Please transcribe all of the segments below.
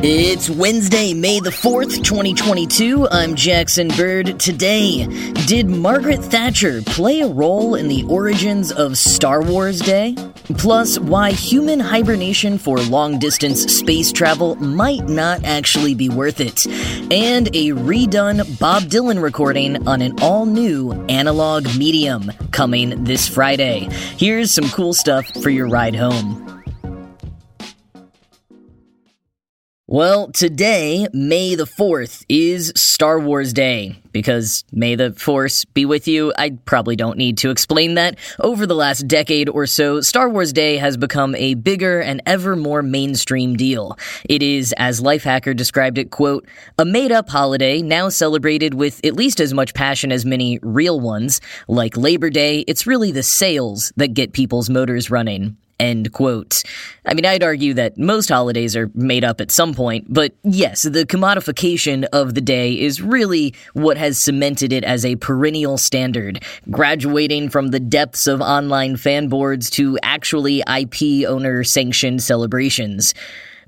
It's Wednesday, May the 4th, 2022. I'm Jackson Bird. Today, did Margaret Thatcher play a role in the origins of Star Wars Day? Plus, why human hibernation for long distance space travel might not actually be worth it. And a redone Bob Dylan recording on an all new analog medium coming this Friday. Here's some cool stuff for your ride home. Well, today, May the 4th, is Star Wars Day. Because may the Force be with you, I probably don't need to explain that. Over the last decade or so, Star Wars Day has become a bigger and ever more mainstream deal. It is, as Lifehacker described it, quote, a made up holiday now celebrated with at least as much passion as many real ones. Like Labor Day, it's really the sales that get people's motors running. End quote. I mean, I'd argue that most holidays are made up at some point, but yes, the commodification of the day is really what has cemented it as a perennial standard, graduating from the depths of online fan boards to actually IP owner sanctioned celebrations.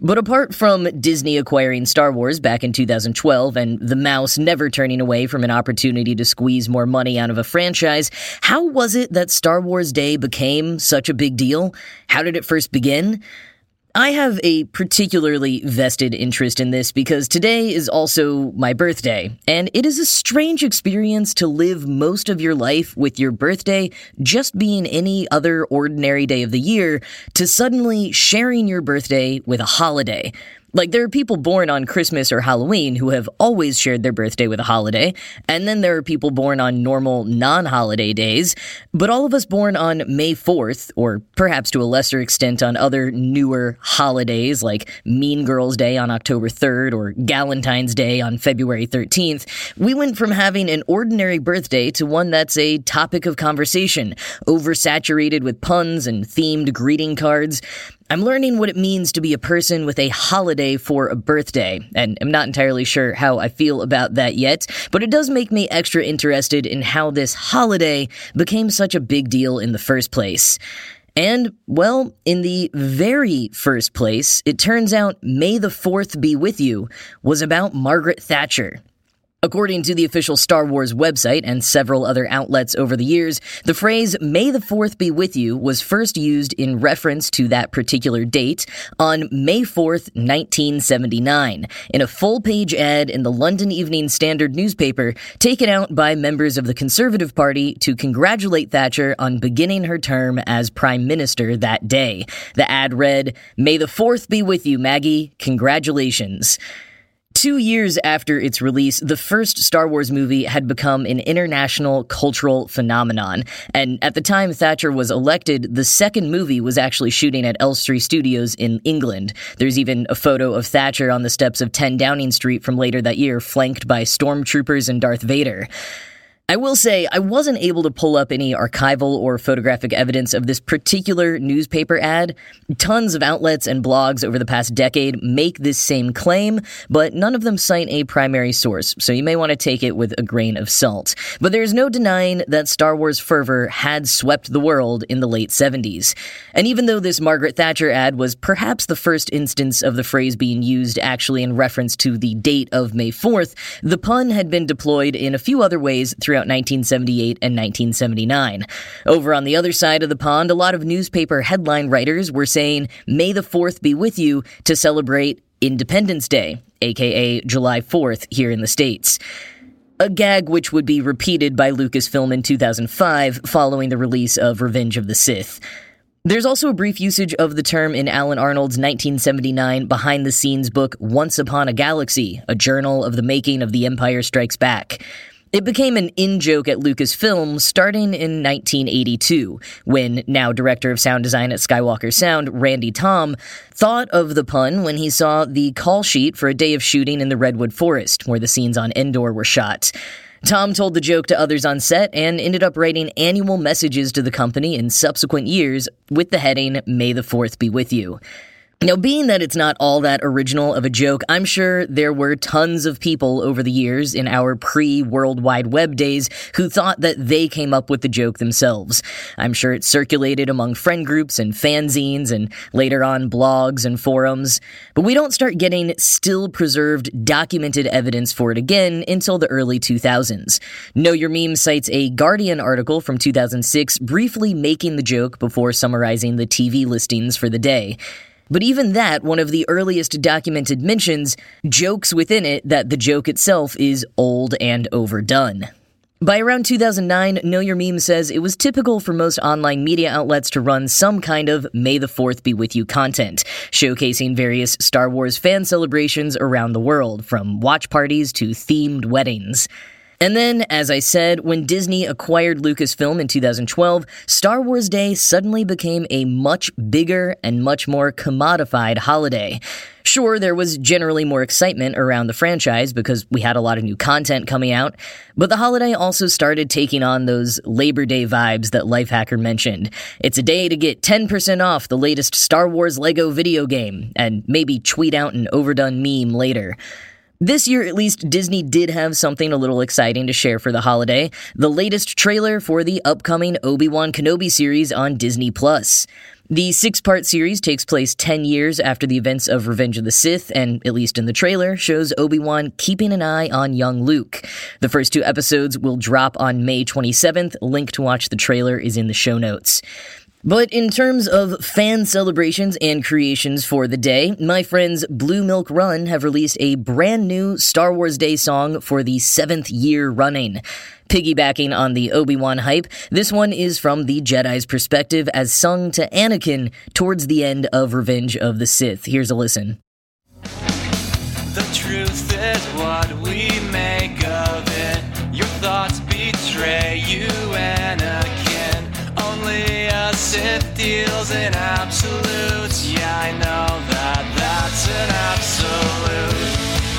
But apart from Disney acquiring Star Wars back in 2012 and the mouse never turning away from an opportunity to squeeze more money out of a franchise, how was it that Star Wars Day became such a big deal? How did it first begin? I have a particularly vested interest in this because today is also my birthday, and it is a strange experience to live most of your life with your birthday just being any other ordinary day of the year to suddenly sharing your birthday with a holiday. Like, there are people born on Christmas or Halloween who have always shared their birthday with a holiday, and then there are people born on normal, non holiday days. But all of us born on May 4th, or perhaps to a lesser extent on other newer holidays like Mean Girls Day on October 3rd or Galentine's Day on February 13th, we went from having an ordinary birthday to one that's a topic of conversation, oversaturated with puns and themed greeting cards. I'm learning what it means to be a person with a holiday for a birthday, and I'm not entirely sure how I feel about that yet, but it does make me extra interested in how this holiday became such a big deal in the first place. And, well, in the very first place, it turns out May the 4th Be With You was about Margaret Thatcher. According to the official Star Wars website and several other outlets over the years, the phrase May the 4th be with you was first used in reference to that particular date on May 4th, 1979, in a full page ad in the London Evening Standard newspaper taken out by members of the Conservative Party to congratulate Thatcher on beginning her term as Prime Minister that day. The ad read, May the 4th be with you, Maggie. Congratulations. Two years after its release, the first Star Wars movie had become an international cultural phenomenon. And at the time Thatcher was elected, the second movie was actually shooting at Elstree Studios in England. There's even a photo of Thatcher on the steps of 10 Downing Street from later that year, flanked by stormtroopers and Darth Vader. I will say, I wasn't able to pull up any archival or photographic evidence of this particular newspaper ad. Tons of outlets and blogs over the past decade make this same claim, but none of them cite a primary source, so you may want to take it with a grain of salt. But there's no denying that Star Wars fervor had swept the world in the late 70s. And even though this Margaret Thatcher ad was perhaps the first instance of the phrase being used actually in reference to the date of May 4th, the pun had been deployed in a few other ways throughout throughout 1978 and 1979. Over on the other side of the pond, a lot of newspaper headline writers were saying, May the 4th be with you to celebrate Independence Day, aka July 4th, here in the States a gag which would be repeated by Lucasfilm in 2005 following the release of Revenge of the Sith. There's also a brief usage of the term in Alan Arnold's 1979 behind the scenes book Once Upon a Galaxy, a journal of the making of The Empire Strikes Back. It became an in joke at Lucasfilm starting in 1982, when now director of sound design at Skywalker Sound, Randy Thom, thought of the pun when he saw the call sheet for a day of shooting in the Redwood Forest, where the scenes on Endor were shot. Tom told the joke to others on set and ended up writing annual messages to the company in subsequent years with the heading, May the 4th be with you. Now, being that it's not all that original of a joke, I'm sure there were tons of people over the years in our pre World Wide Web days who thought that they came up with the joke themselves. I'm sure it circulated among friend groups and fanzines and later on blogs and forums. But we don't start getting still preserved documented evidence for it again until the early 2000s. Know Your Meme cites a Guardian article from 2006 briefly making the joke before summarizing the TV listings for the day. But even that, one of the earliest documented mentions, jokes within it that the joke itself is old and overdone. By around 2009, Know Your Meme says it was typical for most online media outlets to run some kind of May the 4th be with you content, showcasing various Star Wars fan celebrations around the world, from watch parties to themed weddings. And then, as I said, when Disney acquired Lucasfilm in 2012, Star Wars Day suddenly became a much bigger and much more commodified holiday. Sure, there was generally more excitement around the franchise because we had a lot of new content coming out, but the holiday also started taking on those Labor Day vibes that Lifehacker mentioned. It's a day to get 10% off the latest Star Wars Lego video game, and maybe tweet out an overdone meme later. This year, at least, Disney did have something a little exciting to share for the holiday the latest trailer for the upcoming Obi Wan Kenobi series on Disney Plus. The six part series takes place 10 years after the events of Revenge of the Sith, and, at least in the trailer, shows Obi Wan keeping an eye on young Luke. The first two episodes will drop on May 27th. Link to watch the trailer is in the show notes. But in terms of fan celebrations and creations for the day, my friends Blue Milk Run have released a brand new Star Wars Day song for the seventh year running. Piggybacking on the Obi Wan hype, this one is from the Jedi's perspective as sung to Anakin towards the end of Revenge of the Sith. Here's a listen. The truth is what we make of it. Your thoughts betray you. Only Sith deals in absolutes. Yeah, I know that that's an absolute.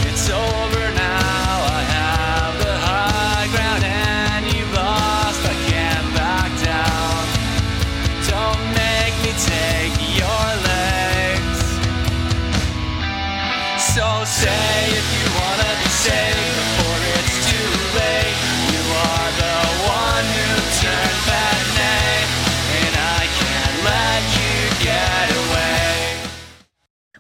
It's over now. I have the high ground, and you've lost. I can't back down. Don't make me take your legs. So say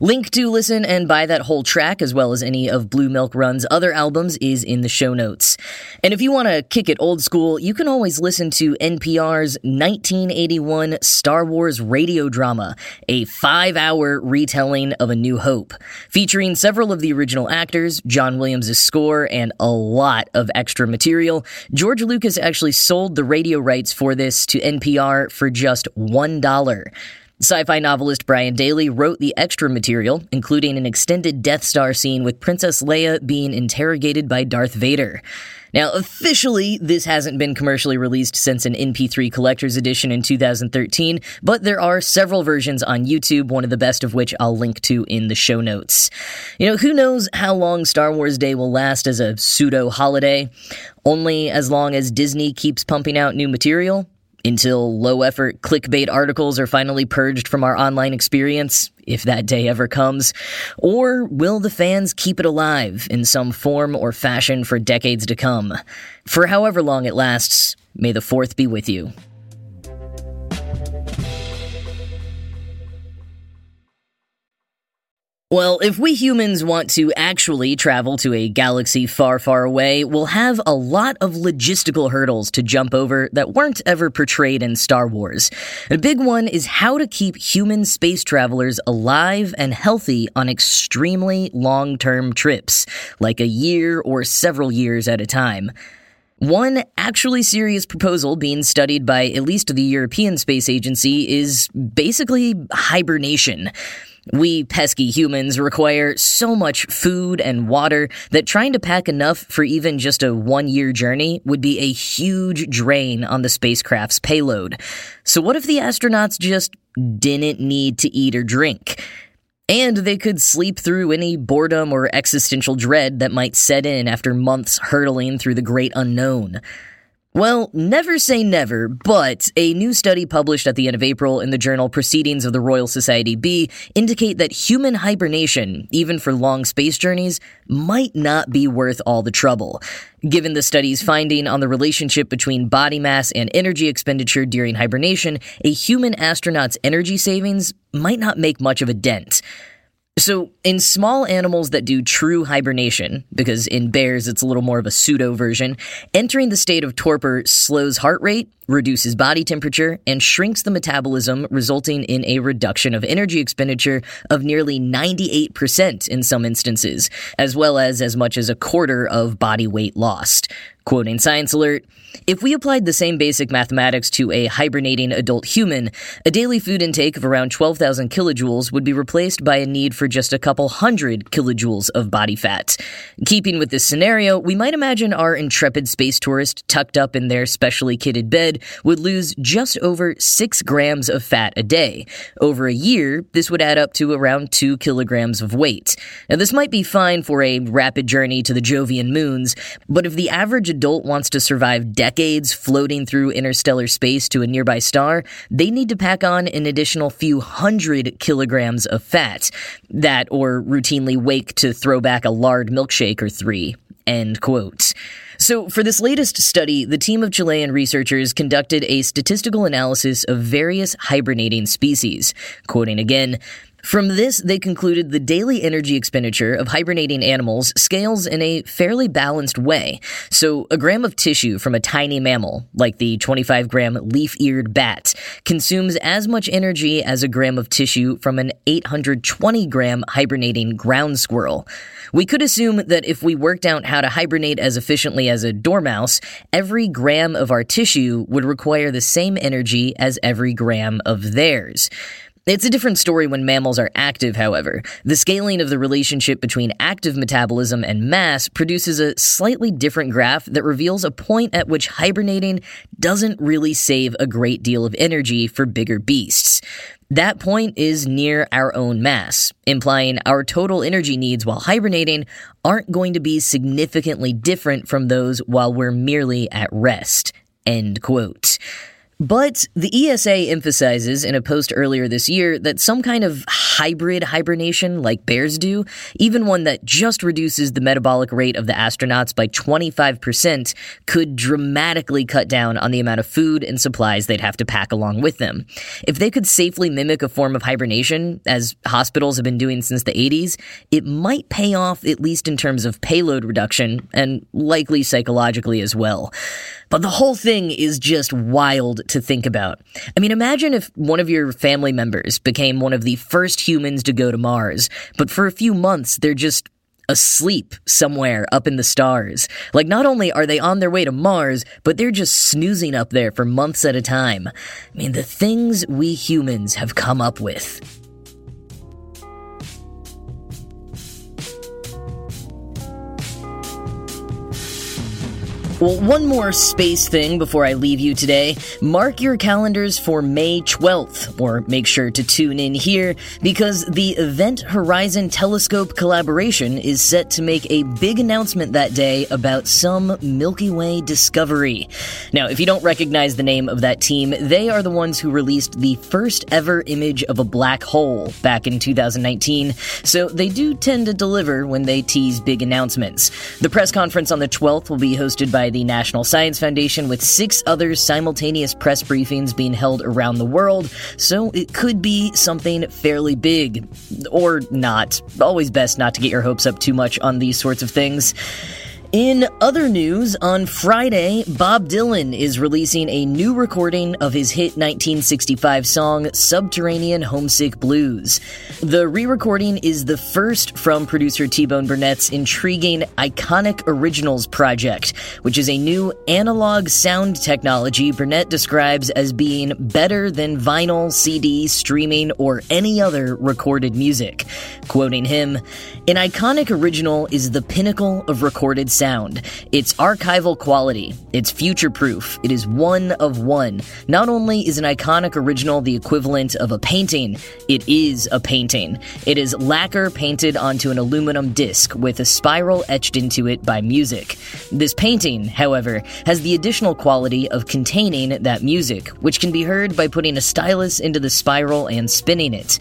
Link to listen and buy that whole track, as well as any of Blue Milk Run's other albums, is in the show notes. And if you want to kick it old school, you can always listen to NPR's 1981 Star Wars radio drama, a five hour retelling of A New Hope, featuring several of the original actors, John Williams' score, and a lot of extra material. George Lucas actually sold the radio rights for this to NPR for just $1. Sci fi novelist Brian Daley wrote the extra material, including an extended Death Star scene with Princess Leia being interrogated by Darth Vader. Now, officially, this hasn't been commercially released since an MP3 collector's edition in 2013, but there are several versions on YouTube, one of the best of which I'll link to in the show notes. You know, who knows how long Star Wars Day will last as a pseudo holiday? Only as long as Disney keeps pumping out new material? Until low effort clickbait articles are finally purged from our online experience, if that day ever comes? Or will the fans keep it alive in some form or fashion for decades to come? For however long it lasts, may the 4th be with you. Well, if we humans want to actually travel to a galaxy far, far away, we'll have a lot of logistical hurdles to jump over that weren't ever portrayed in Star Wars. A big one is how to keep human space travelers alive and healthy on extremely long term trips, like a year or several years at a time. One actually serious proposal being studied by at least the European Space Agency is basically hibernation. We pesky humans require so much food and water that trying to pack enough for even just a one year journey would be a huge drain on the spacecraft's payload. So, what if the astronauts just didn't need to eat or drink? And they could sleep through any boredom or existential dread that might set in after months hurtling through the great unknown. Well, never say never, but a new study published at the end of April in the journal Proceedings of the Royal Society B indicate that human hibernation, even for long space journeys, might not be worth all the trouble. Given the study's finding on the relationship between body mass and energy expenditure during hibernation, a human astronaut's energy savings might not make much of a dent. So, in small animals that do true hibernation, because in bears it's a little more of a pseudo version, entering the state of torpor slows heart rate, reduces body temperature, and shrinks the metabolism, resulting in a reduction of energy expenditure of nearly 98% in some instances, as well as as much as a quarter of body weight lost. Quoting Science Alert, if we applied the same basic mathematics to a hibernating adult human, a daily food intake of around 12,000 kilojoules would be replaced by a need for just a couple hundred kilojoules of body fat. Keeping with this scenario, we might imagine our intrepid space tourist tucked up in their specially kitted bed would lose just over 6 grams of fat a day. Over a year, this would add up to around 2 kilograms of weight. Now, this might be fine for a rapid journey to the Jovian moons, but if the average adult wants to survive decades floating through interstellar space to a nearby star, they need to pack on an additional few hundred kilograms of fat. That or routinely wake to throw back a lard milkshake or three. End quote. So, for this latest study, the team of Chilean researchers conducted a statistical analysis of various hibernating species. Quoting again, from this, they concluded the daily energy expenditure of hibernating animals scales in a fairly balanced way. So, a gram of tissue from a tiny mammal, like the 25 gram leaf eared bat, consumes as much energy as a gram of tissue from an 820 gram hibernating ground squirrel. We could assume that if we worked out how to hibernate as efficiently as a dormouse, every gram of our tissue would require the same energy as every gram of theirs. It's a different story when mammals are active, however. The scaling of the relationship between active metabolism and mass produces a slightly different graph that reveals a point at which hibernating doesn't really save a great deal of energy for bigger beasts. That point is near our own mass, implying our total energy needs while hibernating aren't going to be significantly different from those while we're merely at rest. End quote. But the ESA emphasizes in a post earlier this year that some kind of hybrid hibernation, like bears do, even one that just reduces the metabolic rate of the astronauts by 25%, could dramatically cut down on the amount of food and supplies they'd have to pack along with them. If they could safely mimic a form of hibernation, as hospitals have been doing since the 80s, it might pay off at least in terms of payload reduction, and likely psychologically as well. But the whole thing is just wild to think about. I mean, imagine if one of your family members became one of the first humans to go to Mars, but for a few months they're just asleep somewhere up in the stars. Like, not only are they on their way to Mars, but they're just snoozing up there for months at a time. I mean, the things we humans have come up with. Well, one more space thing before I leave you today. Mark your calendars for May 12th, or make sure to tune in here, because the Event Horizon Telescope collaboration is set to make a big announcement that day about some Milky Way discovery. Now, if you don't recognize the name of that team, they are the ones who released the first ever image of a black hole back in 2019, so they do tend to deliver when they tease big announcements. The press conference on the 12th will be hosted by the National Science Foundation, with six other simultaneous press briefings being held around the world, so it could be something fairly big. Or not. Always best not to get your hopes up too much on these sorts of things. In other news, on Friday, Bob Dylan is releasing a new recording of his hit 1965 song Subterranean Homesick Blues. The re recording is the first from producer T Bone Burnett's intriguing Iconic Originals project, which is a new analog sound technology Burnett describes as being better than vinyl, CD, streaming, or any other recorded music. Quoting him, An iconic original is the pinnacle of recorded sound. It's archival quality. It's future proof. It is one of one. Not only is an iconic original the equivalent of a painting, it is a painting. It is lacquer painted onto an aluminum disc with a spiral etched into it by music. This painting, however, has the additional quality of containing that music, which can be heard by putting a stylus into the spiral and spinning it.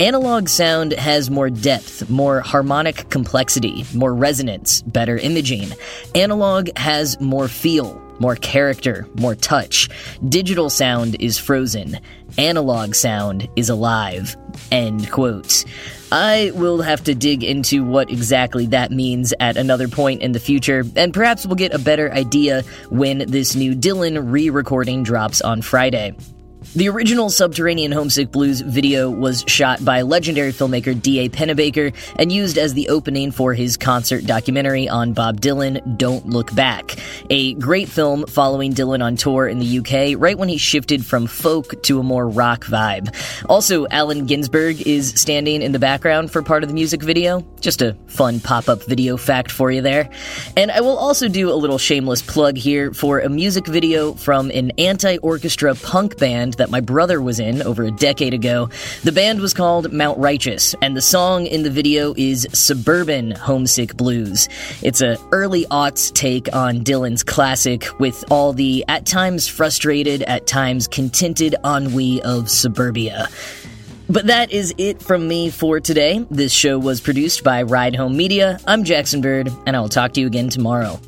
Analog sound has more depth, more harmonic complexity, more resonance, better imaging. Analog has more feel, more character, more touch. Digital sound is frozen. Analog sound is alive. End quotes. I will have to dig into what exactly that means at another point in the future, and perhaps we'll get a better idea when this new Dylan re recording drops on Friday. The original Subterranean Homesick Blues video was shot by legendary filmmaker D.A. Pennebaker and used as the opening for his concert documentary on Bob Dylan, Don't Look Back. A great film following Dylan on tour in the UK right when he shifted from folk to a more rock vibe. Also, Allen Ginsberg is standing in the background for part of the music video. Just a fun pop up video fact for you there. And I will also do a little shameless plug here for a music video from an anti orchestra punk that my brother was in over a decade ago. The band was called Mount Righteous, and the song in the video is Suburban Homesick Blues. It's a early aughts take on Dylan's classic with all the at times frustrated, at times contented ennui of suburbia. But that is it from me for today. This show was produced by Ride Home Media. I'm Jackson Bird, and I will talk to you again tomorrow.